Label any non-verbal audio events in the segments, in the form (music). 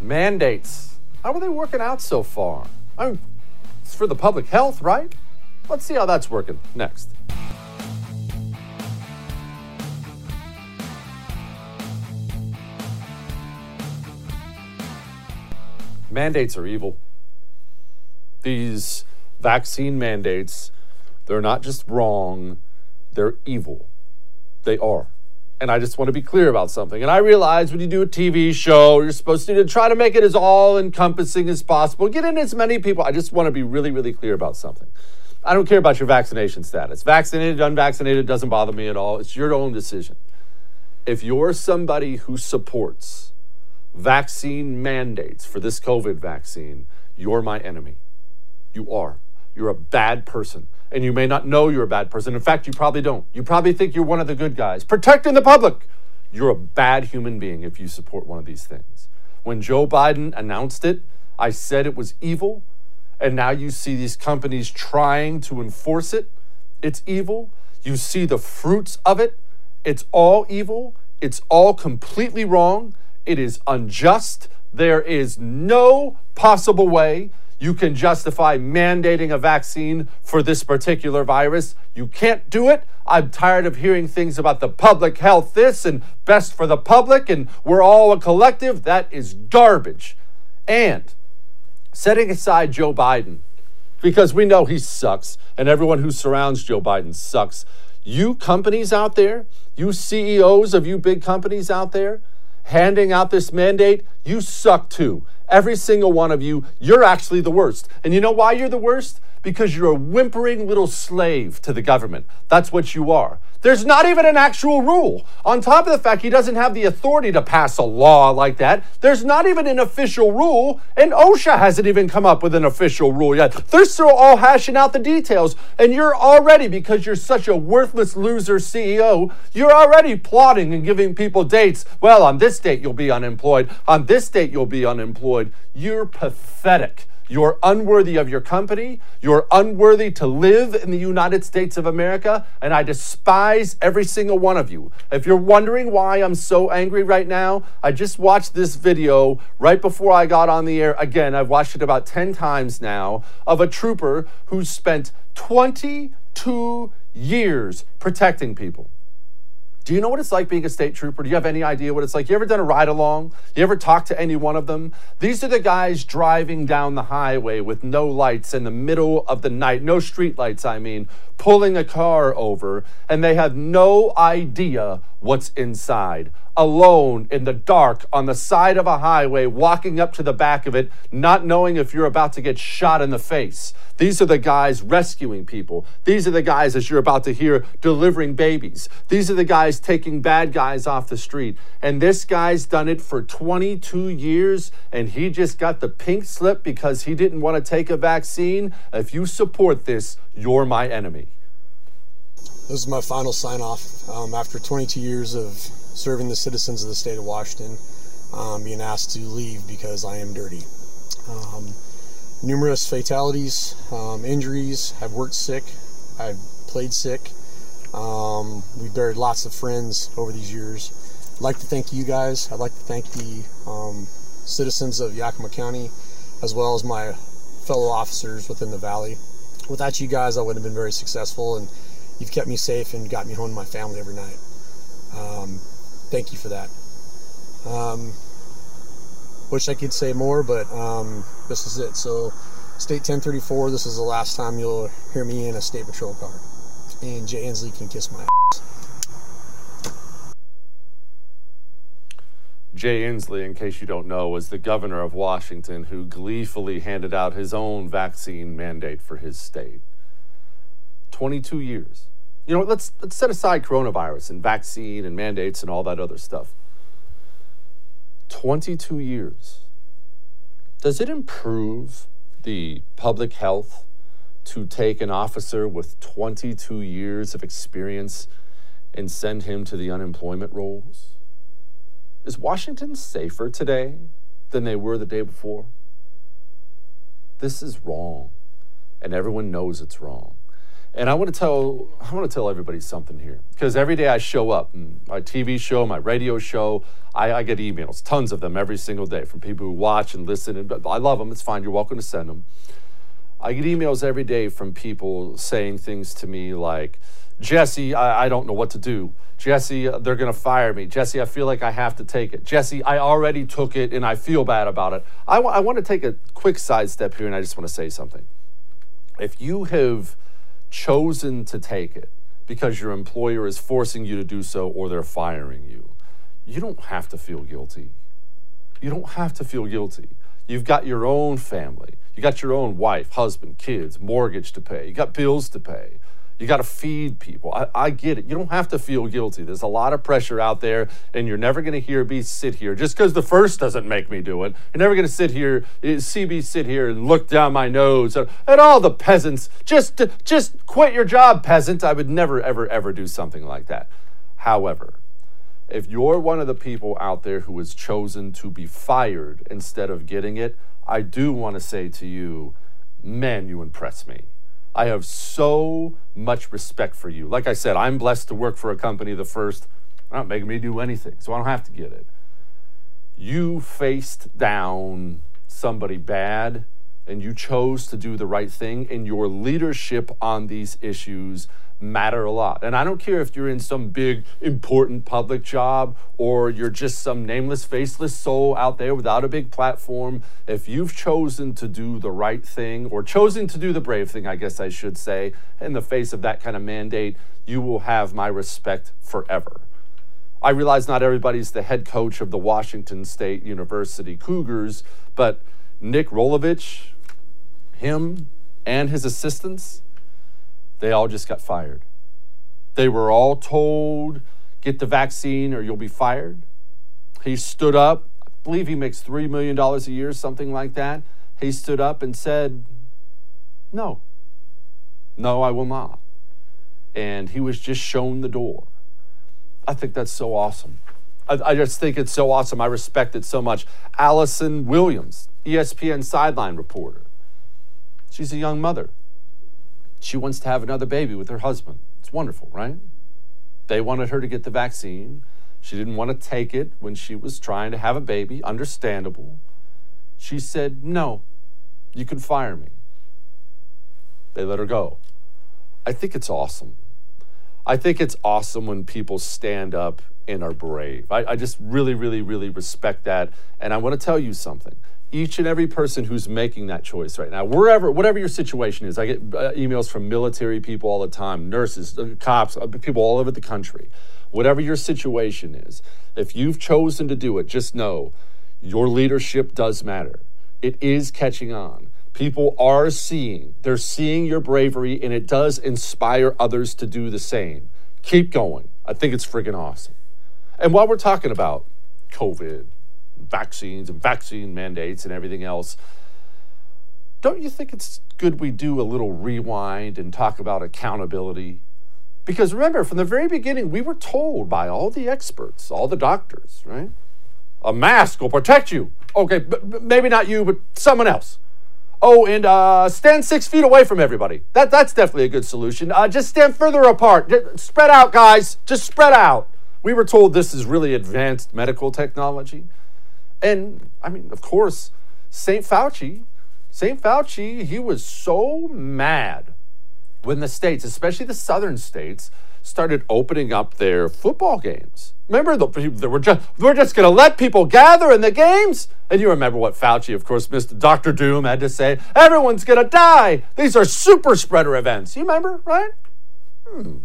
Mandates. How are they working out so far? I mean, it's for the public health, right? Let's see how that's working next. Mandates are evil. These vaccine mandates, they're not just wrong, they're evil. They are. And I just want to be clear about something. And I realize when you do a TV show, you're supposed to try to make it as all encompassing as possible, get in as many people. I just want to be really, really clear about something. I don't care about your vaccination status. Vaccinated, unvaccinated, doesn't bother me at all. It's your own decision. If you're somebody who supports vaccine mandates for this COVID vaccine, you're my enemy. You are. You're a bad person and you may not know you're a bad person. In fact, you probably don't. You probably think you're one of the good guys, protecting the public. You're a bad human being if you support one of these things. When Joe Biden announced it, I said it was evil, and now you see these companies trying to enforce it. It's evil. You see the fruits of it. It's all evil. It's all completely wrong. It is unjust. There is no possible way you can justify mandating a vaccine for this particular virus. You can't do it. I'm tired of hearing things about the public health this and best for the public and we're all a collective. That is garbage. And setting aside Joe Biden, because we know he sucks and everyone who surrounds Joe Biden sucks. You companies out there, you CEOs of you big companies out there, handing out this mandate, you suck too. Every single one of you, you're actually the worst. And you know why you're the worst? Because you're a whimpering little slave to the government. That's what you are. There's not even an actual rule. On top of the fact he doesn't have the authority to pass a law like that, there's not even an official rule, and OSHA hasn't even come up with an official rule yet. They're still all hashing out the details, and you're already, because you're such a worthless loser CEO, you're already plotting and giving people dates. Well, on this date you'll be unemployed, on this date you'll be unemployed. You're pathetic. You're unworthy of your company. You're unworthy to live in the United States of America. And I despise every single one of you. If you're wondering why I'm so angry right now, I just watched this video right before I got on the air. Again, I've watched it about 10 times now of a trooper who spent 22 years protecting people. Do you know what it's like being a state trooper? Do you have any idea what it's like? You ever done a ride along? You ever talked to any one of them? These are the guys driving down the highway with no lights in the middle of the night, no street lights, I mean, pulling a car over, and they have no idea what's inside. Alone in the dark on the side of a highway, walking up to the back of it, not knowing if you're about to get shot in the face. These are the guys rescuing people. These are the guys, as you're about to hear, delivering babies. These are the guys taking bad guys off the street. And this guy's done it for 22 years, and he just got the pink slip because he didn't want to take a vaccine. If you support this, you're my enemy. This is my final sign off um, after 22 years of serving the citizens of the state of Washington, um, being asked to leave because I am dirty. Um, numerous fatalities, um, injuries. I've worked sick. I've played sick. Um, we've buried lots of friends over these years. I'd like to thank you guys. I'd like to thank the um, citizens of Yakima County, as well as my fellow officers within the valley. Without you guys, I wouldn't have been very successful, and you've kept me safe and got me home to my family every night. Um, thank you for that. Um, wish I could say more, but um, this is it. So, State 1034, this is the last time you'll hear me in a State Patrol car. And Jay Inslee can kiss my ass. Jay Inslee, in case you don't know, was the governor of Washington who gleefully handed out his own vaccine mandate for his state. 22 years. You know, let's, let's set aside coronavirus and vaccine and mandates and all that other stuff. 22 years. Does it improve the public health to take an officer with 22 years of experience and send him to the unemployment rolls? Is Washington safer today than they were the day before? This is wrong, and everyone knows it's wrong. And I want to tell I want to tell everybody something here because every day I show up, mm, my TV show, my radio show, I, I, get emails, tons of them every single day from people who watch and listen. And I love them. It's fine. You're welcome to send them. I get emails every day from people saying things to me like, Jesse, I, I don't know what to do. Jesse, they're going to fire me. Jesse, I feel like I have to take it. Jesse, I already took it and I feel bad about it. I, w- I want to take a quick sidestep here and I just want to say something. If you have chosen to take it because your employer is forcing you to do so or they're firing you, you don't have to feel guilty. You don't have to feel guilty. You've got your own family. You got your own wife, husband, kids, mortgage to pay. You got bills to pay. You got to feed people. I, I, get it. You don't have to feel guilty. There's a lot of pressure out there, and you're never going to hear me sit here just because the first doesn't make me do it. You're never going to sit here, eh, see me sit here and look down my nose at, all the peasants. Just, just quit your job, peasant. I would never, ever, ever do something like that. However, if you're one of the people out there who has chosen to be fired instead of getting it, I do want to say to you, man, you impress me. I have so much respect for you. Like I said, I'm blessed to work for a company the first, not making me do anything, so I don't have to get it. You faced down somebody bad and you chose to do the right thing, and your leadership on these issues matter a lot. And I don't care if you're in some big, important public job or you're just some nameless, faceless soul out there without a big platform. If you've chosen to do the right thing or chosen to do the brave thing, I guess I should say, in the face of that kind of mandate, you will have my respect forever. I realize not everybody's the head coach of the Washington State University Cougars, but Nick Rolovich, him and his assistants, they all just got fired. They were all told, get the vaccine or you'll be fired. He stood up, I believe he makes $3 million a year, something like that. He stood up and said, No, no, I will not. And he was just shown the door. I think that's so awesome. I, I just think it's so awesome. I respect it so much. Allison Williams, ESPN sideline reporter. She's a young mother. She wants to have another baby with her husband. It's wonderful, right? They wanted her to get the vaccine. She didn't want to take it when she was trying to have a baby. Understandable. She said, No, you can fire me. They let her go. I think it's awesome. I think it's awesome when people stand up and are brave. I, I just really, really, really respect that. And I want to tell you something each and every person who's making that choice right now, wherever, whatever your situation is. I get uh, emails from military people all the time, nurses, uh, cops, uh, people all over the country. Whatever your situation is, if you've chosen to do it, just know your leadership does matter. It is catching on. People are seeing, they're seeing your bravery, and it does inspire others to do the same. Keep going. I think it's friggin' awesome. And while we're talking about COVID, vaccines and vaccine mandates and everything else. Don't you think it's good we do a little rewind and talk about accountability? Because remember, from the very beginning, we were told by all the experts, all the doctors, right? A mask will protect you. Okay, but maybe not you, but someone else. Oh, and uh, stand six feet away from everybody. That, that's definitely a good solution. Uh, just stand further apart. Just spread out, guys. Just spread out. We were told this is really advanced medical technology. And I mean, of course, St. Fauci, St. Fauci, he was so mad when the states, especially the southern states, started opening up their football games. Remember, the, they were just, we're just going to let people gather in the games? And you remember what Fauci, of course, Mr. Dr. Doom had to say everyone's going to die. These are super spreader events. You remember, right? Hmm.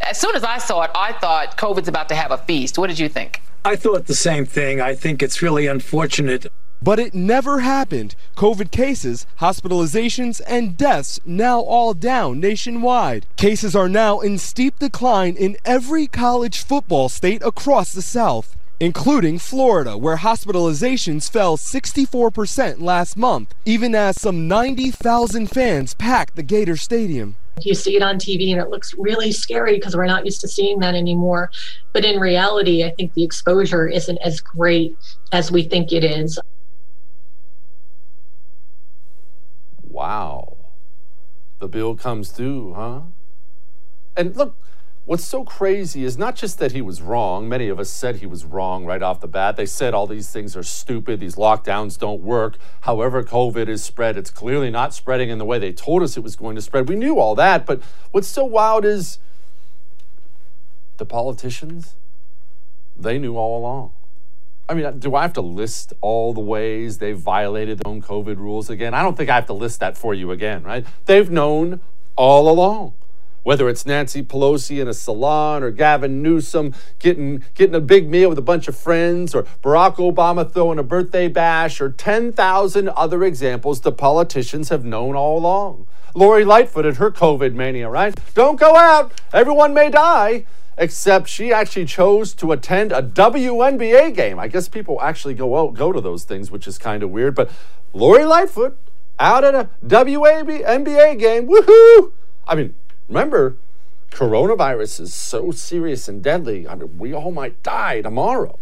As soon as I saw it, I thought COVID's about to have a feast. What did you think? I thought the same thing. I think it's really unfortunate. But it never happened. COVID cases, hospitalizations, and deaths now all down nationwide. Cases are now in steep decline in every college football state across the South, including Florida, where hospitalizations fell 64% last month, even as some 90,000 fans packed the Gator Stadium. You see it on TV and it looks really scary because we're not used to seeing that anymore. But in reality, I think the exposure isn't as great as we think it is. Wow. the bill comes through, huh? And look, what's so crazy is not just that he was wrong. Many of us said he was wrong right off the bat. They said all these things are stupid, these lockdowns don't work. However, COVID is spread, it's clearly not spreading in the way they told us it was going to spread. We knew all that, but what's so wild is the politicians, they knew all along. I mean, do I have to list all the ways they've violated their own COVID rules again? I don't think I have to list that for you again, right? They've known all along. Whether it's Nancy Pelosi in a salon or Gavin Newsom getting, getting a big meal with a bunch of friends or Barack Obama throwing a birthday bash or 10,000 other examples the politicians have known all along. Lori Lightfoot and her COVID mania, right? Don't go out. Everyone may die except she actually chose to attend a WNBA game. I guess people actually go out, go to those things, which is kind of weird. But Lori Lightfoot out at a WNBA game, woohoo! I mean, remember, coronavirus is so serious and deadly. I mean, we all might die tomorrow.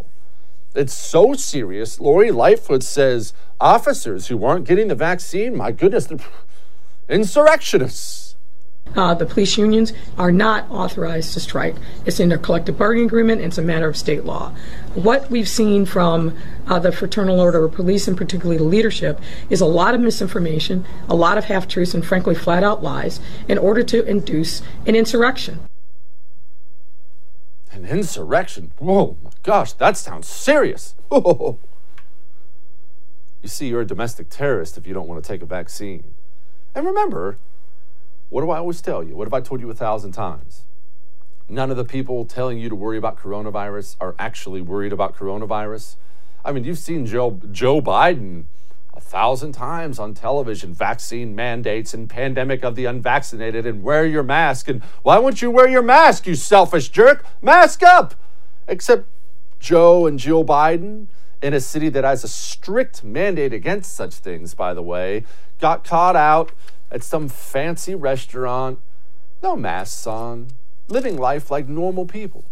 It's so serious. Lori Lightfoot says officers who aren't getting the vaccine, my goodness, insurrectionists. Uh, the police unions are not authorized to strike. It's in their collective bargaining agreement. It's a matter of state law. What we've seen from uh, the Fraternal Order of Police, and particularly the leadership, is a lot of misinformation, a lot of half truths, and frankly, flat out lies in order to induce an insurrection. An insurrection? Whoa, my gosh, that sounds serious. Whoa. (laughs) You see, you're a domestic terrorist if you don't want to take a vaccine. And remember, what do I always tell you? What have I told you a thousand times? None of the people telling you to worry about coronavirus are actually worried about coronavirus. I mean, you've seen Joe, Joe Biden a thousand times on television vaccine mandates and pandemic of the unvaccinated and wear your mask. And why won't you wear your mask, you selfish jerk? Mask up! Except Joe and Jill Biden, in a city that has a strict mandate against such things, by the way, got caught out at some fancy restaurant, no masks on, living life like normal people.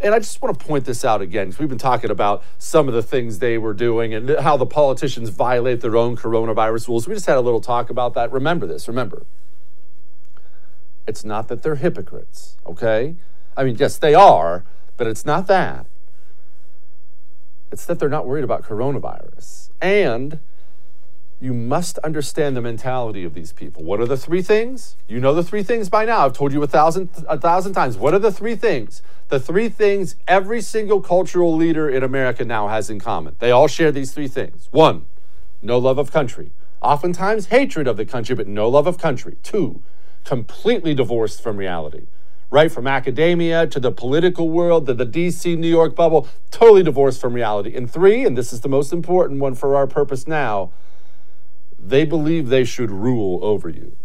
And I just want to point this out again because we've been talking about some of the things they were doing and how the politicians violate their own coronavirus rules. We just had a little talk about that. Remember this, remember. It's not that they're hypocrites, okay? I mean, yes, they are, but it's not that. It's that they're not worried about coronavirus. And you must understand the mentality of these people. What are the three things? You know the three things by now. I've told you a thousand a thousand times. What are the three things? The three things every single cultural leader in America now has in common. They all share these three things. One, no love of country. Oftentimes hatred of the country, but no love of country. Two, completely divorced from reality. Right from academia to the political world to the DC New York bubble, totally divorced from reality. And three, and this is the most important one for our purpose now, they believe they should rule over you.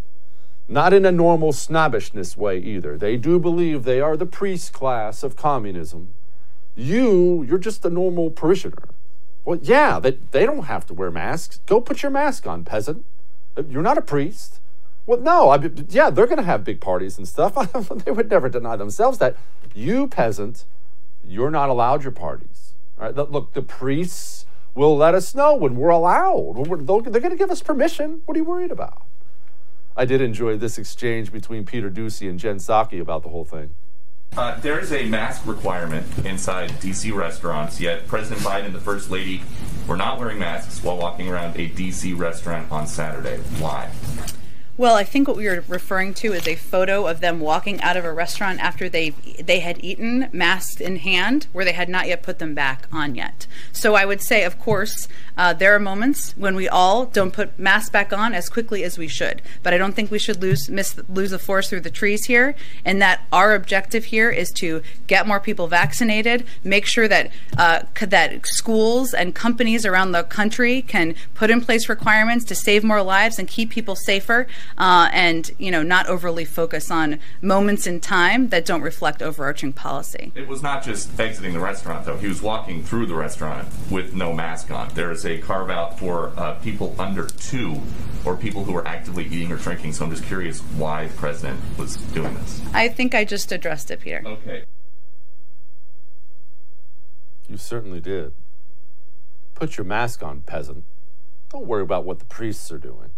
Not in a normal snobbishness way either. They do believe they are the priest class of communism. You, you're just a normal parishioner. Well, yeah, they, they don't have to wear masks. Go put your mask on, peasant. You're not a priest. Well, no, I, yeah, they're going to have big parties and stuff. (laughs) they would never deny themselves that. You, peasant, you're not allowed your parties. All right, look, the priests will let us know when we're allowed. We're, they're going to give us permission. What are you worried about? I did enjoy this exchange between Peter Doocy and Jen Psaki about the whole thing. Uh, there is a mask requirement inside DC restaurants, yet President Biden and the First Lady were not wearing masks while walking around a DC restaurant on Saturday. Why? Well, I think what we were referring to is a photo of them walking out of a restaurant after they they had eaten, masks in hand, where they had not yet put them back on yet. So I would say, of course, uh, there are moments when we all don't put masks back on as quickly as we should. But I don't think we should lose miss lose the forest through the trees here, and that our objective here is to get more people vaccinated, make sure that uh, that schools and companies around the country can put in place requirements to save more lives and keep people safer uh, and you know not overly focus on moments in time that don't reflect overarching policy. It was not just exiting the restaurant though; he was walking through the restaurant with no mask on. There is a carve out for uh, people under two or people who are actively eating or drinking. So I'm just curious why the president was doing this. I think I just addressed it, Peter. Okay. You certainly did. Put your mask on, peasant. Don't worry about what the priests are doing.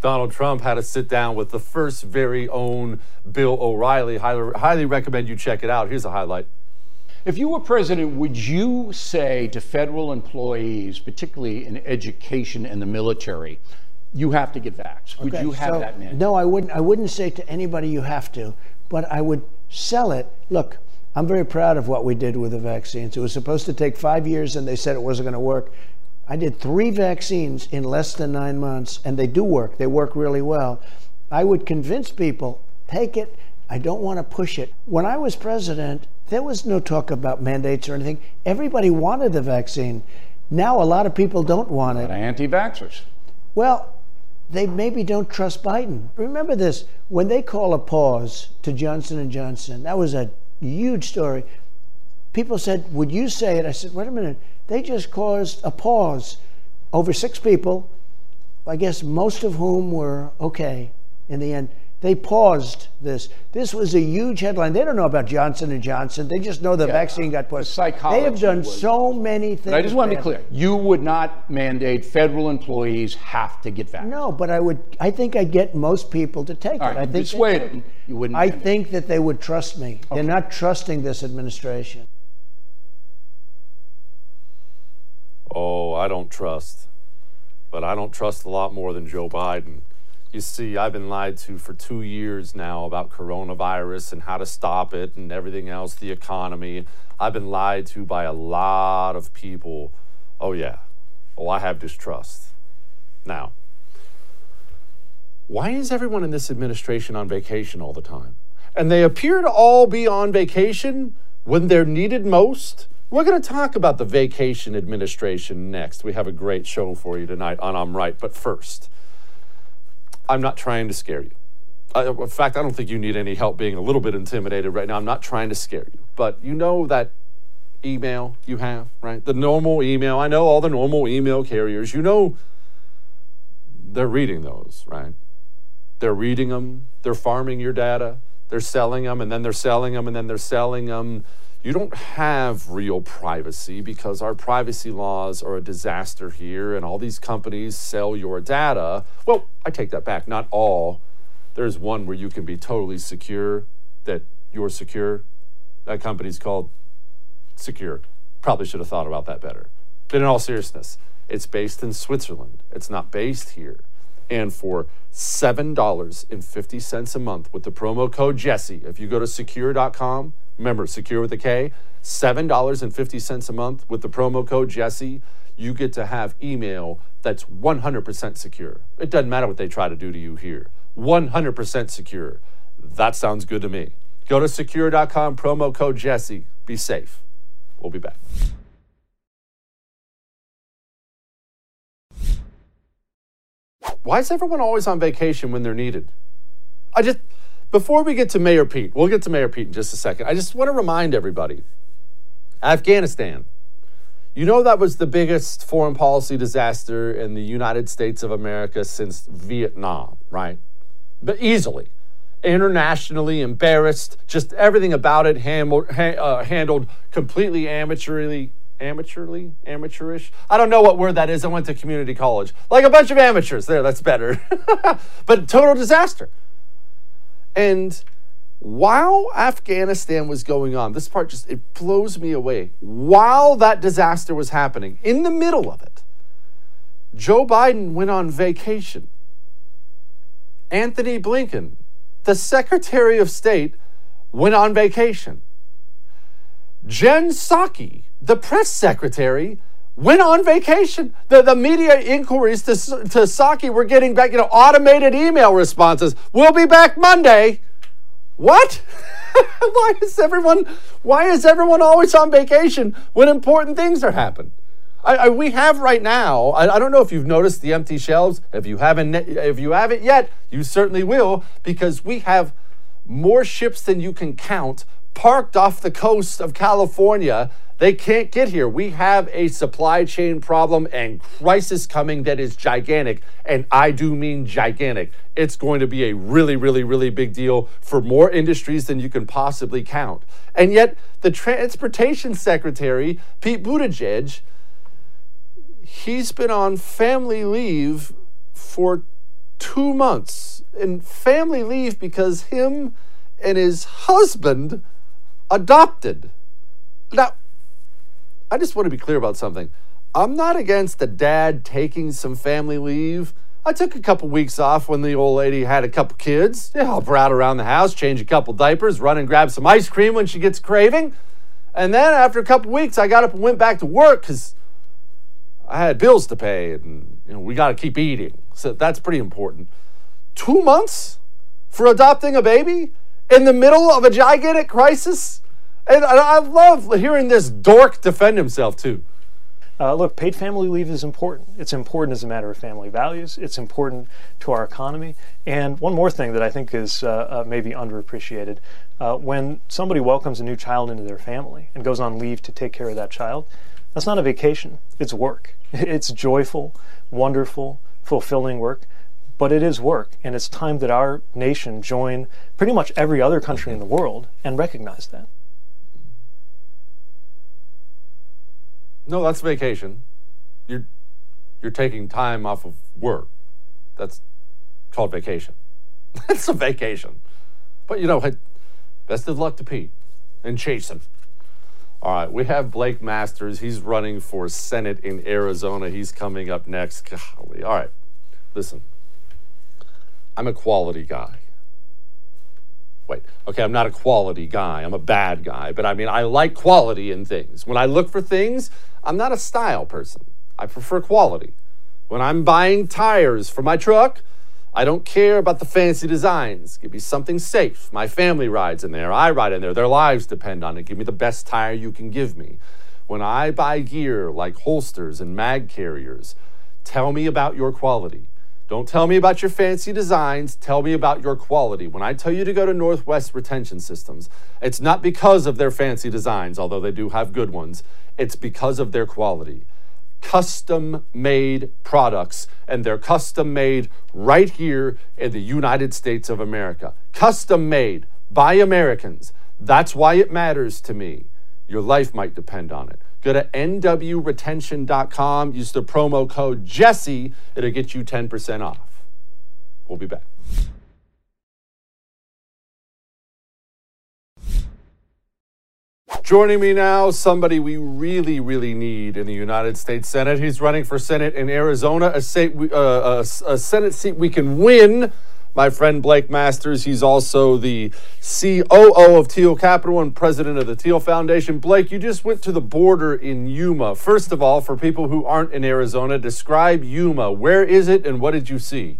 Donald Trump had to sit down with the first very own Bill O'Reilly. Highly, highly recommend you check it out. Here's a highlight. If you were president, would you say to federal employees, particularly in education and the military, you have to get vaxxed? Would Okay, you have so, that mandate? No, I wouldn't. I wouldn't say to anybody you have to, but I would sell it. Look, I'm very proud of what we did with the vaccines. It was supposed to take five years, and they said it wasn't going to work. I did three vaccines in less than nine months, and they do work. They work really well. I would convince people take it. I don't want to push it. When I was president, there was no talk about mandates or anything. Everybody wanted the vaccine. Now a lot of people don't want it. Anti-vaxxers. Well, they maybe don't trust Biden. Remember this: when they call a pause to Johnson and Johnson, that was a huge story. People said, "Would you say it?" I said, "Wait a minute. They just caused a pause over six people. I guess most of whom were okay in the end." They paused this. This was a huge headline. They don't know about Johnson and Johnson. They just know the Yeah, vaccine got paused. they have done was- so many things. But I just want to be clear. You would not mandate federal employees have to get vaccinated. No, but I would. I think I'd get most people to take All it. right, I think them. You wouldn't I think that they would trust me. They're not trusting this administration. Oh, I don't trust. But I don't trust a lot more than Joe Biden. You see, I've been lied to for two years now about coronavirus and how to stop it and everything else, the economy. I've been lied to by a lot of people. Oh, yeah. Oh, I have distrust. Now, why is everyone in this administration on vacation all the time? And they appear to all be on vacation when they're needed most. We're going to talk about the vacation administration next. We have a great show for you tonight on I'm Right. But first, I'm not trying to scare you. I, in fact, I don't think you need any help being a little bit intimidated right now. I'm not trying to scare you. But you know that email you have, right? The normal email. I know all the normal email carriers. You know they're reading those, right? They're reading them, they're farming your data, they're selling them, and then they're selling them, and then they're selling them. You don't have real privacy because our privacy laws are a disaster here, and all these companies sell your data. Well, I take that back, not all. There's one where you can be totally secure that you're secure. That company's called Sekur. Probably should have thought about that better. But in all seriousness, it's based in Switzerland. It's not based here. And for $7.50 a month with the promo code Jesse, if you go to sekur.com, remember Sekur with a K, $7.50 a month with the promo code Jesse, you get to have email that's 100% secure. It doesn't matter what they try to do to you here. 100% secure. That sounds good to me. Go to sekur.com, promo code Jesse. Be safe. We'll be back. Why is everyone always on vacation when they're needed? I just, before we get to Mayor Pete, we'll get to Mayor Pete in just a second. I just want to remind everybody Afghanistan. You know that was the biggest foreign policy disaster in the United States of America since Vietnam, right? But easily. Internationally embarrassed, just everything about it uh, handled completely amateurly, amateurly, amateurish. I don't know what word that is. I went to community college. Like a bunch of amateurs. There, that's better. (laughs) but total disaster. And while Afghanistan was going on, this part just it blows me away. While that disaster was happening, in the middle of it, Joe Biden went on vacation. Antony Blinken, the Secretary of State, went on vacation. Jen Psaki, the press secretary, went on vacation. The, the media inquiries to, to Psaki were getting back, you know, automated email responses. We'll be back Monday. What? (laughs) why is everyone why is everyone always on vacation when important things are happening? I, I, we have right now. I, I, don't know if you've noticed the empty shelves. If you haven't, if you haven't yet, you certainly will, because we have more ships than you can count parked off the coast of California. They can't get here. We have a supply chain problem and crisis coming that is gigantic. And I do mean gigantic. It's going to be a really, really, really big deal for more industries than you can possibly count. And yet, the transportation secretary, Pete Buttigieg, he's been on family leave for two months And family leave because him and his husband adopted. Now, I just want to be clear about something. I'm not against the dad taking some family leave. I took a couple weeks off when the old lady had a couple kids. Yeah, help her out around the house, change a couple diapers, run and grab some ice cream when she gets craving. And then after a couple weeks, I got up and went back to work because I had bills to pay and you know, we got to keep eating. So that's pretty important. Two months for adopting a baby in the middle of a gigantic crisis? And I love hearing this dork defend himself too. Uh, look, paid family leave is important. It's important as a matter of family values. It's important to our economy. And one more thing that I think is uh, uh, maybe underappreciated uh, when somebody welcomes a new child into their family and goes on leave to take care of that child, that's not a vacation, it's work. (laughs) It's joyful, wonderful, fulfilling work but it is work, and it's time that our nation join pretty much every other country in the world and recognize that. No, that's vacation. You're you're taking time off of work. That's called vacation. (laughs) That's a vacation. But you know, best of luck to Pete and Chasten. All right, we have Blake Masters. He's running for Senate in Arizona. He's coming up next. Golly. All right, listen. I'm a quality guy wait, okay, I'm not a quality guy. I'm a bad guy. But I mean, I like quality in things. When I look for things, I'm not a style person. I prefer quality. When I'm buying tires for my truck, I don't care about the fancy designs. Give me something safe. My family rides in there. I ride in there. Their lives depend on it. Give me the best tire you can give me. When I buy gear like holsters and mag carriers, tell me about your quality. Don't tell me about your fancy designs. Tell me about your quality. When I tell you to go to Northwest Retention Systems, it's not because of their fancy designs, although they do have good ones. It's because of their quality. Custom made products, and they're custom made right here in the United States of America. Custom made by Americans. That's why it matters to me. Your life might depend on it. Go to nwretention.com, use the promo code Jesse, it'll get you 10% off. We'll be back. Joining me now, somebody we really, really need in the United States Senate. He's running for Senate in Arizona, a, state, uh, a, a Senate seat we can win my friend Blake Masters. He's also the COO of Thiel Capital and president of the Thiel Foundation. Blake, you just went to the border in Yuma. First of all, for people who aren't in Arizona, describe Yuma. Where is it and what did you see?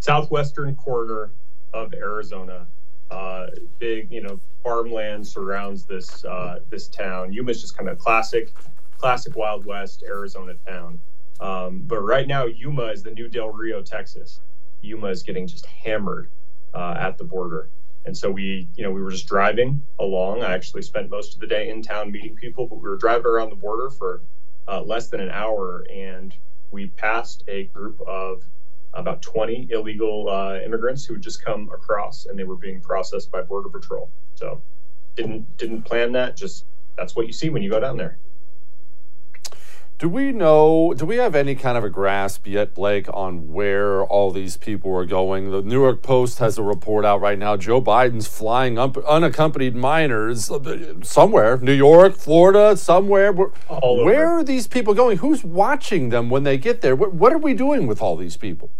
Southwestern corner of Arizona. Uh, big, you know, farmland surrounds this uh, this town. Yuma is just kind of classic, classic Wild West Arizona town. Um, but right now, Yuma is the new Del Rio, Texas. Yuma is getting just hammered uh, at the border. And so we, you know, we were just driving along. I actually spent most of the day in town meeting people, but we were driving around the border for uh, less than an hour, and we passed a group of about 20 illegal uh, immigrants who had just come across, and they were being processed by Border Patrol. So didn't didn't plan that. Just that's what you see when you go down there. Do we know, do we have any kind of a grasp yet, Blake, on where all these people are going? The New York Post has a report out right now. Joe Biden's flying up unaccompanied minors uh, somewhere, New York, Florida, somewhere. Where are these people going? Who's watching them when they get there? What are we doing with all these people?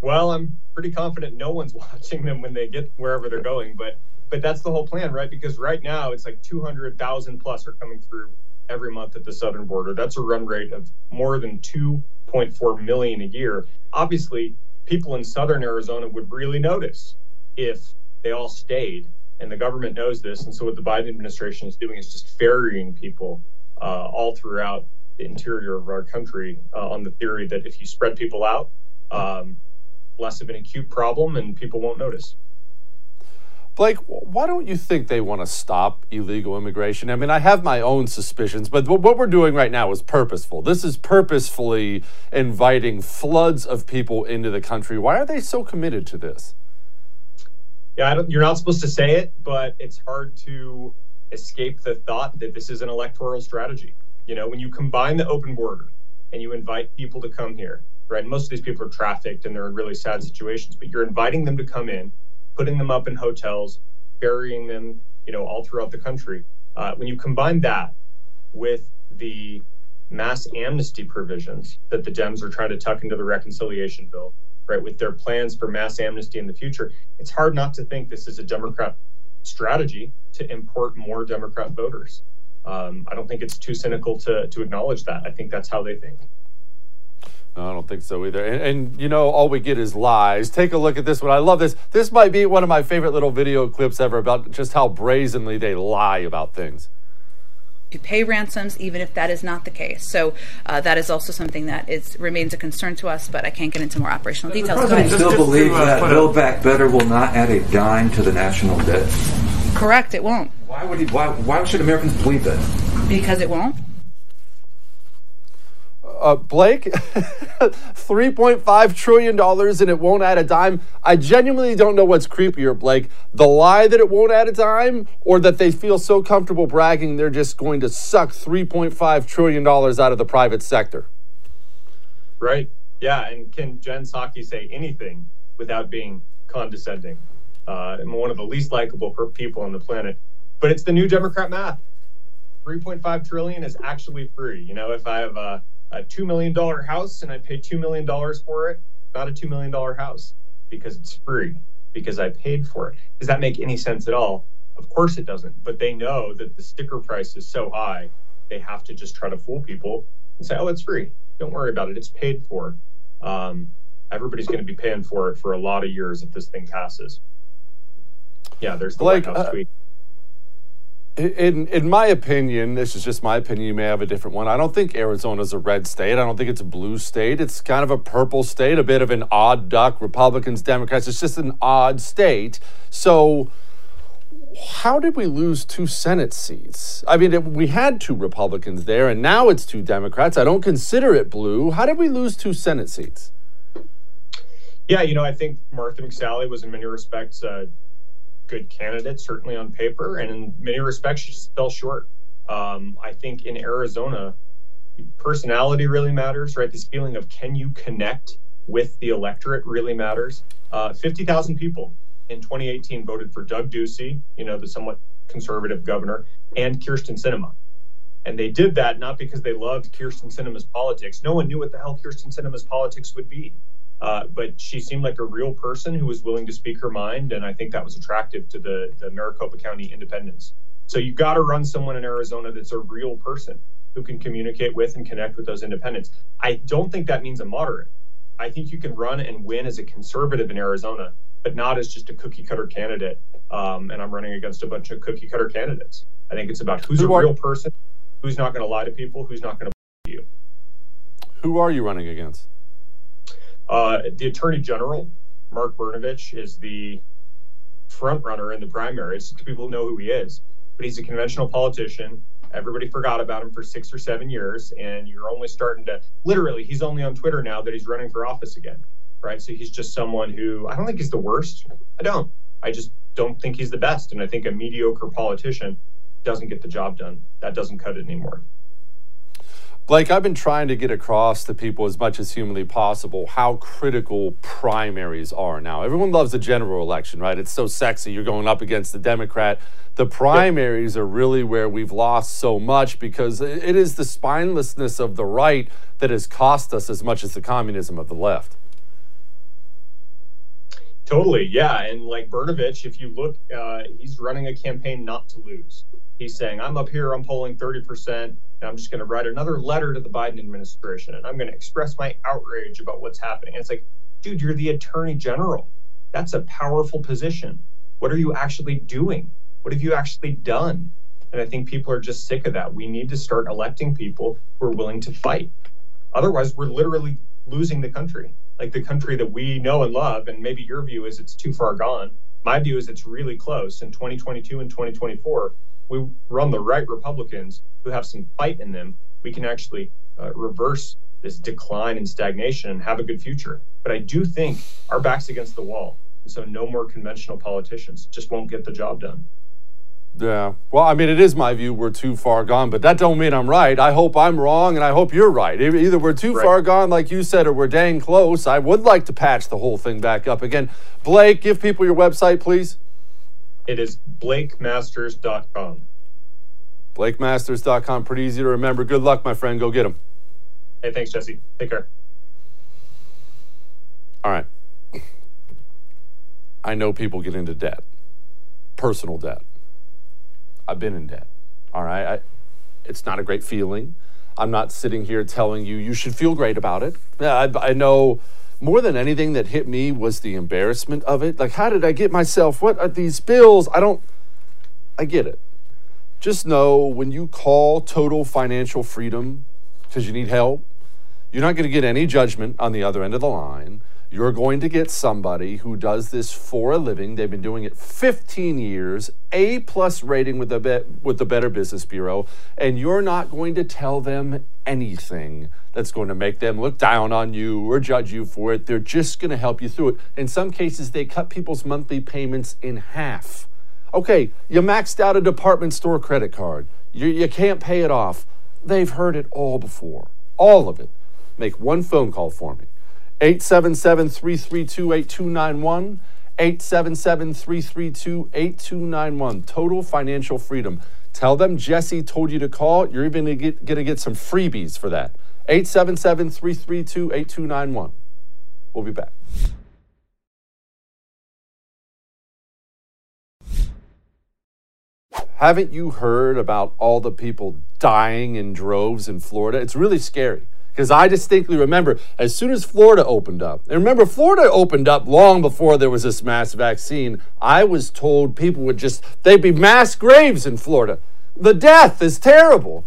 Well, I'm pretty confident no one's (laughs) watching them when they get wherever they're going, but but that's the whole plan, right? Because right now it's like 200,000 plus are coming through every month at the southern border. That's a run rate of more than 2.4 million a year. Obviously, people in southern Arizona would really notice if they all stayed, and the government knows this. And so, what the Biden administration is doing is just ferrying people uh, all throughout the interior of our country uh, on the theory that if you spread people out, um, less of an acute problem and people won't notice. Blake, why don't you think they want to stop illegal immigration? I mean, I have my own suspicions, but what we're doing right now is purposeful. This is purposefully inviting floods of people into the country. Why are they so committed to this? Yeah, you're not supposed to say it, but it's hard to escape the thought that this is an electoral strategy. You know, when you combine the open border and you invite people to come here, right? Most of these people are trafficked and they're in really sad situations, but you're inviting them to come in, putting them up in hotels, burying them, you know, all throughout the country. Uh, when you combine that with the mass amnesty provisions that the Dems are trying to tuck into the reconciliation bill, right, with their plans for mass amnesty in the future, it's hard not to think this is a Democrat strategy to import more Democrat voters. Um, I don't think it's too cynical to, to acknowledge that. I think that's how they think. No, I don't think so either. And, and, you know, all we get is lies. Take a look at this one. I love this. This might be one of my favorite little video clips ever about just how brazenly they lie about things to pay ransoms, even if that is not the case. So uh, that is also something that is remains a concern to us. But I can't get into more operational details. The president still believes uh, that Build Back Better will not add a dime to the national debt. Correct. It won't. Why would he? Why, why should Americans believe that? Because it won't. Uh, Blake, (laughs) $3.5 trillion and it won't add a dime. I genuinely don't know what's creepier, Blake. The lie that it won't add a dime or that they feel so comfortable bragging they're just going to suck $3.5 trillion out of the private sector. Right. Yeah. And can Jen Psaki say anything without being condescending? Uh, I'm one of the least likable people on the planet. But it's the new Democrat math. 3.5 trillion is actually free. You know, if I have a a $2 million house and I pay $2 million for it, not a $2 million house because it's free, because I paid for it. Does that make any sense at all? Of course it doesn't. But they know that the sticker price is so high, they have to just try to fool people and say, oh, it's free. Don't worry about it. It's paid for. Um, everybody's going to be paying for it for a lot of years if this thing passes. Yeah, there's the White House uh, tweet in in my opinion, this is just my opinion. You may have a different one. I don't think Arizona's a red state. I don't think it's a blue state. It's kind of a purple state, a bit of an odd duck. Republicans, Democrats. It's just an odd state. So, how did we lose two Senate seats? I mean, it, we had two Republicans there, and now it's two Democrats. I don't consider it blue. How did we lose two Senate seats? Yeah, you know, I think Martha McSally was in many respects. Uh, good candidate, certainly on paper, and in many respects, she just fell short. Um, I think in Arizona, personality really matters, right? This feeling of can you connect with the electorate really matters. Uh, 50,000 people in 2018 voted for Doug Ducey, you know, the somewhat conservative governor, and Kyrsten Sinema. And they did that not because they loved Kyrsten Sinema's politics. No one knew what the hell Kyrsten Sinema's politics would be. Uh, but she seemed like a real person who was willing to speak her mind, and I think that was attractive to the, the Maricopa County independents. So you got to run someone in Arizona that's a real person who can communicate with and connect with those independents. I don't think that means a moderate. I think you can run and win as a conservative in Arizona, but not as just a cookie cutter candidate. Um, and I'm running against a bunch of cookie cutter candidates. I think it's about who's who a are, real person, who's not going to lie to people, who's not going to you. Who are you running against? Uh, the Attorney General, Mark Brnovich, is the front runner in the primaries. People know who he is, but he's a conventional politician. Everybody forgot about him for six or seven years, and you're only starting to literally, he's only on Twitter now that he's running for office again, right? So he's just someone who I don't think he's the worst. I don't. I just don't think he's the best. And I think a mediocre politician doesn't get the job done. That doesn't cut it anymore. Blake, I've been trying to get across to people as much as humanly possible how critical primaries are now. Everyone loves the general election, right? It's so sexy. You're going up against the Democrat. The primaries are really where we've lost so much because it is the spinelessness of the right that has cost us as much as the communism of the left. Totally, yeah. And like Brnovich, if you look, uh, he's running a campaign not to lose. He's saying, I'm up here, I'm polling 30%, and I'm just going to write another letter to the Biden administration, and I'm going to express my outrage about what's happening. And it's like, dude, you're the attorney general. That's a powerful position. What are you actually doing? What have you actually done? And I think people are just sick of that. We need to start electing people who are willing to fight. Otherwise, we're literally losing the country like the country that we know and love. And maybe your view is it's too far gone. My view is it's really close. In 2022 and 2024, we run the right Republicans who have some fight in them. We can actually uh, reverse this decline and stagnation and have a good future. But I do think our back's against the wall. And so no more conventional politicians just won't get the job done. Yeah. Well, I mean, it is my view we're too far gone, but that don't mean I'm right. I hope I'm wrong, and I hope you're right. Either we're too Right. far gone, like you said, or we're dang close. I would like to patch the whole thing back up again. Blake, give people your website, please. It is blakemasters.com. BlakeMasters.com. Pretty easy to remember. Good luck, my friend. Go get them. Hey, thanks, Jesse. Take care. All right. I know people get into debt, personal debt. I've been in debt. All right. I, it's not a great feeling. I'm not sitting here telling you you should feel great about it. Yeah, I, I know more than anything that hit me was the embarrassment of it. Like, how did I get myself? What are these bills? I don't. I get it. Just know when you call total financial freedom because you need help, you're not going to get any judgment on the other end of the line. You're going to get somebody who does this for a living. They've been doing it 15 years, A plus rating with the with the Better Business Bureau, and you're not going to tell them anything that's going to make them look down on you or judge you for it. They're just going to help you through it. In some cases, they cut people's monthly payments in half. Okay, you maxed out a department store credit card. You, you can't pay it off. They've heard it all before, all of it. Make one phone call for me. 877 332 8291. 877 332 8291. Total financial freedom. Tell them Jesse told you to call. You're even going to get, some freebies for that. 877 332 8291. We'll be back. Haven't you heard about all the people dying in droves in Florida? It's really scary because I distinctly remember as soon as Florida opened up, and remember, Florida opened up long before there was this mass vaccine. I was told people would just, they'd be mass graves in Florida. The death is terrible.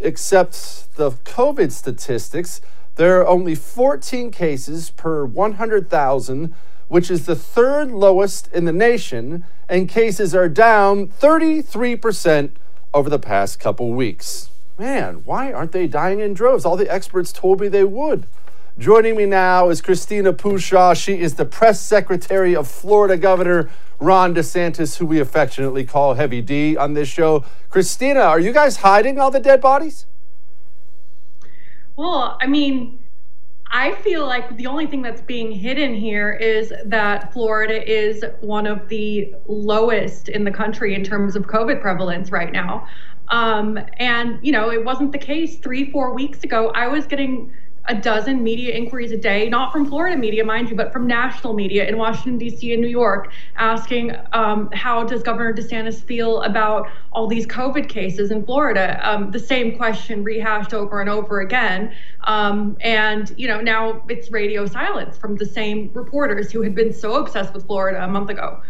Except the COVID statistics, there are only 14 cases per 100,000 which is the third lowest in the nation, and cases are down 33% over the past couple weeks. Man, why aren't they dying in droves? All the experts told me they would. Joining me now is Christina Pushaw. She is the press secretary of Florida Governor Ron DeSantis, who we affectionately call Heavy D on this show. Christina, are you guys hiding all the dead bodies? Well, I mean, I feel like the only thing that's being hidden here is that Florida is one of the lowest in the country in terms of COVID prevalence right now. Um, and, you know, it wasn't the case three, four weeks ago. I was getting a dozen media inquiries a day, not from Florida media, mind you, but from national media in Washington, D.C. and New York, asking um, how does Governor DeSantis feel about all these COVID cases in Florida? Um, the same question rehashed over and over again. Um, and, you know, now it's radio silence from the same reporters who had been so obsessed with Florida a month ago.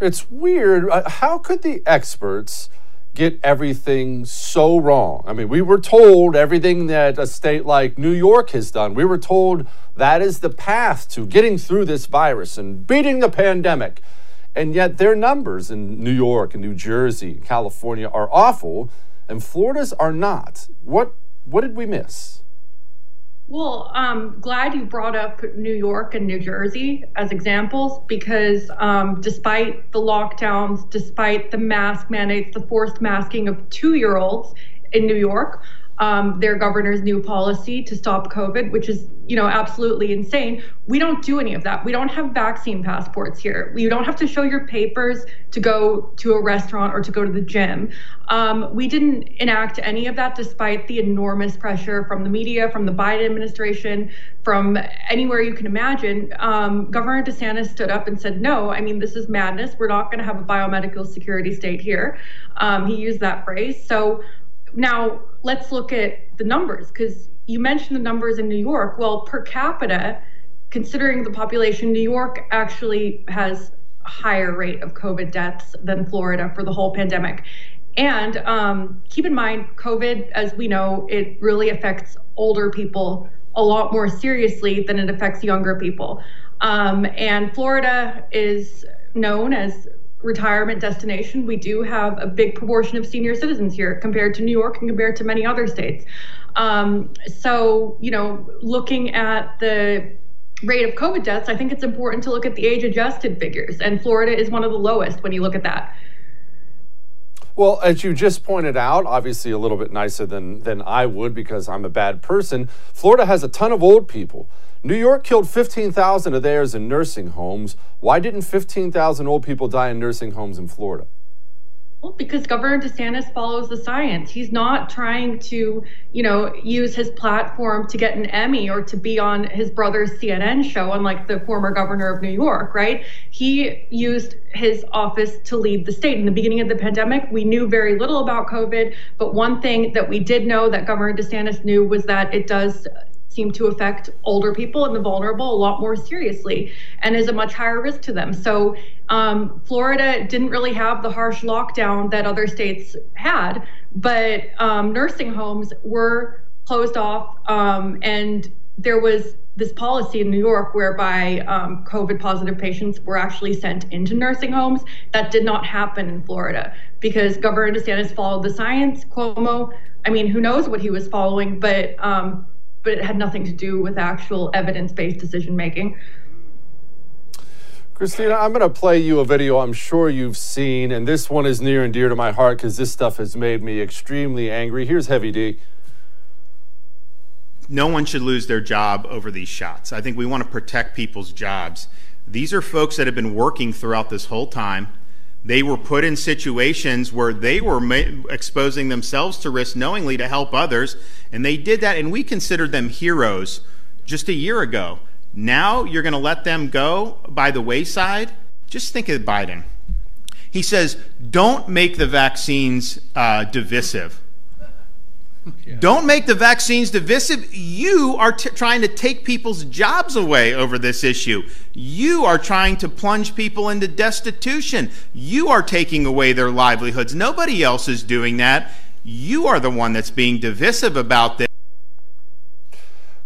It's weird. Uh, How could the experts get everything so wrong? I mean, we were told everything that a state like New York has done. We were told that is the path to getting through this virus and beating the pandemic. And yet their numbers in New York and New Jersey and California are awful, and Florida's are not. What what did we miss? Well, I'm glad you brought up New York and New Jersey as examples because um, despite the lockdowns, despite the mask mandates, the forced masking of two year olds in New York, um, their governor's new policy to stop COVID, which is, you know, absolutely insane. We don't do any of that. We don't have vaccine passports here. You don't have to show your papers to go to a restaurant or to go to the gym. Um, we didn't enact any of that despite the enormous pressure from the media, from the Biden administration, from anywhere you can imagine. Um, Governor DeSantis stood up and said, no, I mean, this is madness. We're not going to have a biomedical security state here. Um, he used that phrase. So now let's look at the numbers because you mentioned the numbers in New York. Well, per capita, considering the population, New York actually has a higher rate of COVID deaths than Florida for the whole pandemic. And um, keep in mind, COVID, as we know, it really affects older people a lot more seriously than it affects younger people. Um, and Florida is known as retirement destination. We do have a big proportion of senior citizens here compared to New York and compared to many other states. Um, so, you know, looking at the rate of COVID deaths, I think it's important to look at the age adjusted figures. And Florida is one of the lowest when you look at that. Well, as you just pointed out, obviously a little bit nicer than, than I would because I'm a bad person. Florida has a ton of old people. New York killed 15,000 of theirs in nursing homes. Why didn't 15,000 old people die in nursing homes in Florida? Well, because Governor DeSantis follows the science. He's not trying to, you know, use his platform to get an Emmy or to be on his brother's CNN show, unlike the former governor of New York, right? He used his office to lead the state. In the beginning of the pandemic, we knew very little about COVID, but one thing that we did know that Governor DeSantis knew was that it does seem to affect older people and the vulnerable a lot more seriously and is a much higher risk to them. So, um, Florida didn't really have the harsh lockdown that other states had, but um, nursing homes were closed off, um, and there was this policy in New York whereby um, COVID positive patients were actually sent into nursing homes. That did not happen in Florida because Governor DeSantis followed the science. Cuomo, I mean, who knows what he was following, but um, but it had nothing to do with actual evidence based decision making. Christina, I'm going to play you a video I'm sure you've seen, and this one is near and dear to my heart because this stuff has made me extremely angry. Here's Heavy D. No one should lose their job over these shots. I think we want to protect people's jobs. These are folks that have been working throughout this whole time. They were put in situations where they were ma- exposing themselves to risk knowingly to help others, and they did that, and we considered them heroes just a year ago. Now you're going to let them go by the wayside? Just think of Biden. He says, don't make the vaccines uh, divisive. Yeah. Don't make the vaccines divisive. You are t- trying to take people's jobs away over this issue. You are trying to plunge people into destitution. You are taking away their livelihoods. Nobody else is doing that. You are the one that's being divisive about this.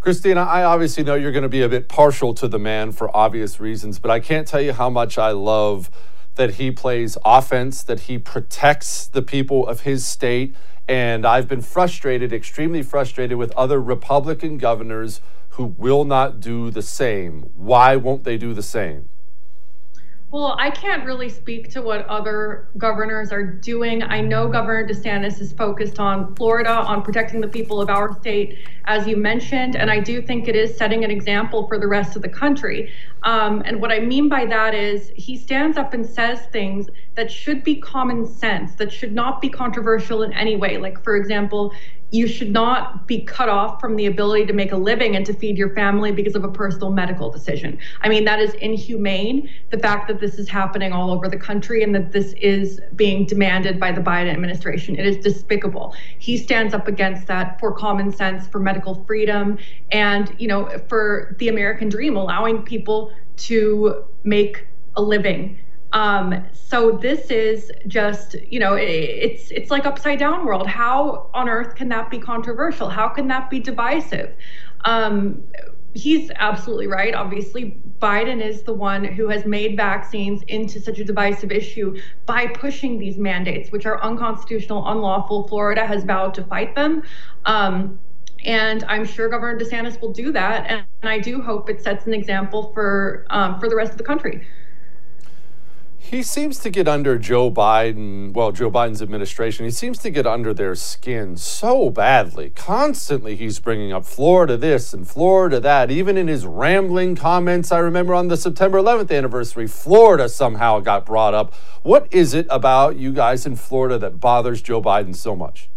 Christina, I obviously know you're going to be a bit partial to the man for obvious reasons, but I can't tell you how much I love that he plays offense, that he protects the people of his state and I've been frustrated, extremely frustrated with other Republican governors who will not do the same. Why won't they do the same? Well, I can't really speak to what other governors are doing. I know Governor DeSantis is focused on Florida, on protecting the people of our state, as you mentioned, and I do think it is setting an example for the rest of the country. Um, and what I mean by that is he stands up and says things that should be common sense, that should not be controversial in any way. Like, for example, you should not be cut off from the ability to make a living and to feed your family because of a personal medical decision. I mean, that is inhumane. The fact that this is happening all over the country and that this is being demanded by the Biden administration, it is despicable. He stands up against that for common sense, for medical freedom, and, you know, for the American dream, allowing people to make a living um, so this is just, you know, it's it's like upside down world. How on earth can that be controversial? How can that be divisive? Um, he's absolutely right. Obviously, Biden is the one who has made vaccines into such a divisive issue by pushing these mandates, which are unconstitutional, unlawful. Florida has vowed to fight them. Um, and I'm sure Governor DeSantis will do that. And, and I do hope it sets an example for um, for the rest of the country. He seems to get under Joe Biden, well, Joe Biden's administration, he seems to get under their skin so badly. Constantly, he's bringing up Florida this and Florida that. Even in his rambling comments, I remember on the September 11th anniversary, Florida somehow got brought up. What is it about you guys in Florida that bothers Joe Biden so much?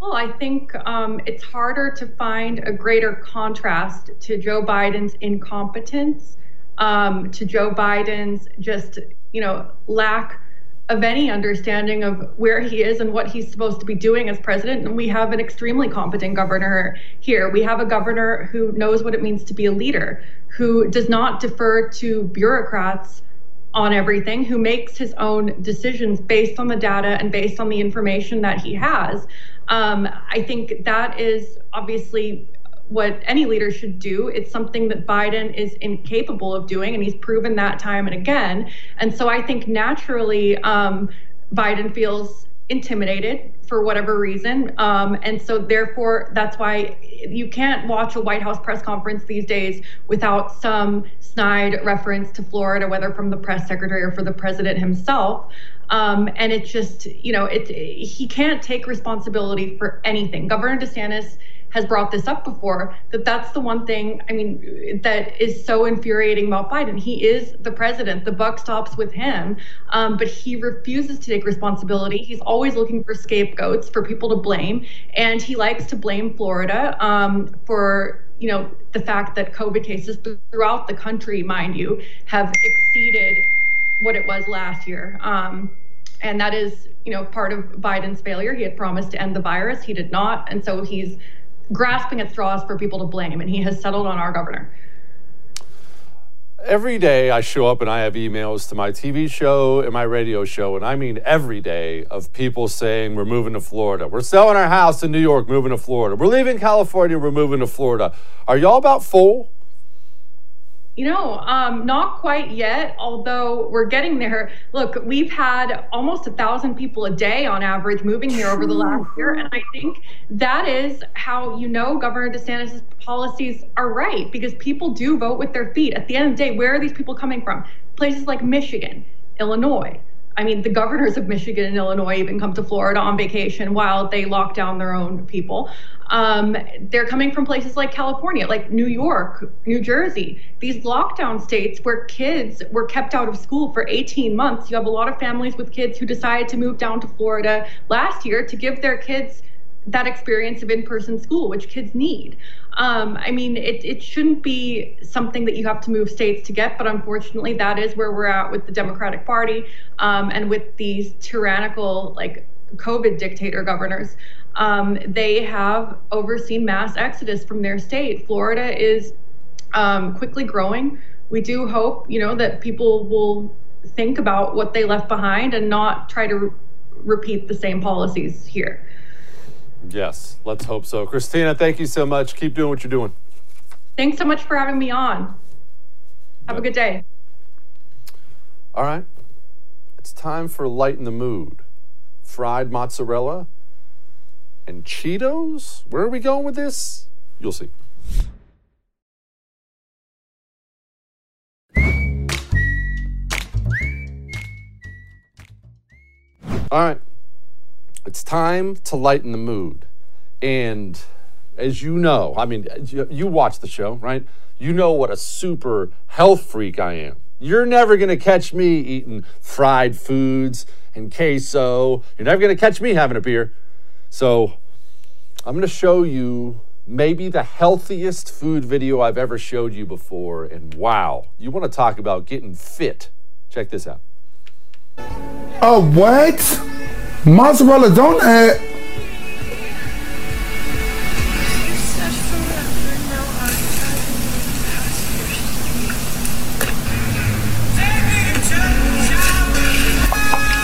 Well, I think um, it's harder to find a greater contrast to Joe Biden's incompetence um, to Joe Biden's just, you know, lack of any understanding of where he is and what he's supposed to be doing as president. And we have an extremely competent governor here. We have a governor who knows what it means to be a leader, who does not defer to bureaucrats on everything, who makes his own decisions based on the data and based on the information that he has. Um, I think that is obviously what any leader should do. It's something that Biden is incapable of doing, and he's proven that time and again. And so I think naturally, um, Biden feels intimidated for whatever reason. Um, and so, therefore, that's why you can't watch a White House press conference these days without some snide reference to Florida, whether from the press secretary or for the president himself. Um, and it just, you know, it, he can't take responsibility for anything. Governor DeSantis has brought this up before that that's the one thing i mean that is so infuriating about biden. He is the president. The buck stops with him. Um, but he refuses to take responsibility. He's always looking for scapegoats for people to blame. And he likes to blame florida um, for you know the fact that covid cases throughout the country mind you have exceeded what it was last year. Um, and that is you know part of biden's failure. He had promised to end the virus. He did not. And so he's grasping at straws for people to blame, and he has settled on our governor. Every day I show up and I have emails to my TV show and my radio show, and I mean every day, of people saying, We're moving to Florida. We're selling our house in New York, moving to Florida. We're leaving California, we're moving to Florida. Are y'all about full? You know, um, not quite yet, although we're getting there. Look, we've had almost a thousand people a day on average moving here over the last year. And I think that is how you know Governor DeSantis' policies are right, because people do vote with their feet. At the end of the day, where are these people coming from? Places like Michigan, Illinois, I mean, the governors of Michigan and Illinois even come to Florida on vacation while they lock down their own people. Um, they're coming from places like California, like New York, New Jersey, these lockdown states where kids were kept out of school for 18 months. You have a lot of families with kids who decided to move down to Florida last year to give their kids that experience of in-person school, which kids need. Um, I mean, it, it shouldn't be something that you have to move states to get, but unfortunately, that is where we're at with the Democratic Party um, and with these tyrannical, like COVID dictator governors. Um, they have overseen mass exodus from their state. Florida is um, quickly growing. We do hope, you know, that people will think about what they left behind and not try to re- repeat the same policies here. Yes, let's hope so. Christina, thank you so much. Keep doing what you're doing. Thanks so much for having me on. Have a good day. All right. It's time for Lighten the Mood. Fried mozzarella and Cheetos? Where are we going with this? You'll see. All right. It's time to lighten the mood. And as you know, I mean, you watch the show, right? You know what a super health freak I am. You're never going to catch me eating fried foods and queso. You're never going to catch me having a beer. So I'm going to show you maybe the healthiest food video I've ever showed you before. And wow, you want to talk about getting fit. Check this out. Oh, what? Mozzarella don't add.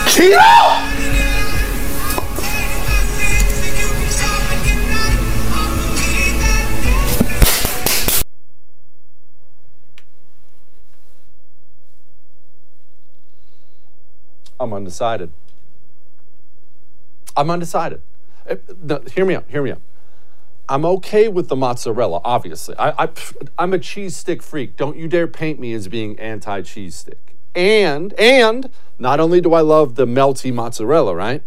Cheeto! I'm undecided. I'm undecided. Uh, no, hear me out. Hear me out. I'm okay with the mozzarella, obviously. I, I, I'm a cheese stick freak. Don't you dare paint me as being anti cheese stick. And, and, not only do I love the melty mozzarella, right?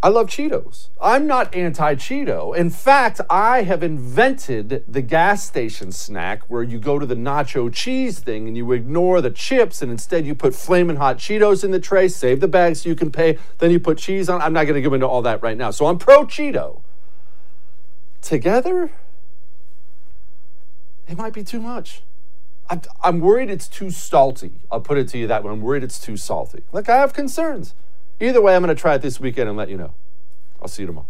I love Cheetos. I'm not anti Cheeto. In fact, I have invented the gas station snack where you go to the nacho cheese thing and you ignore the chips and instead you put flaming hot Cheetos in the tray, save the bag so you can pay, then you put cheese on. I'm not going to go into all that right now. So I'm pro Cheeto. Together, it might be too much. I'm worried it's too salty. I'll put it to you that way. I'm worried it's too salty. Like, I have concerns. Either way, I'm going to try it this weekend and let you know. I'll see you tomorrow.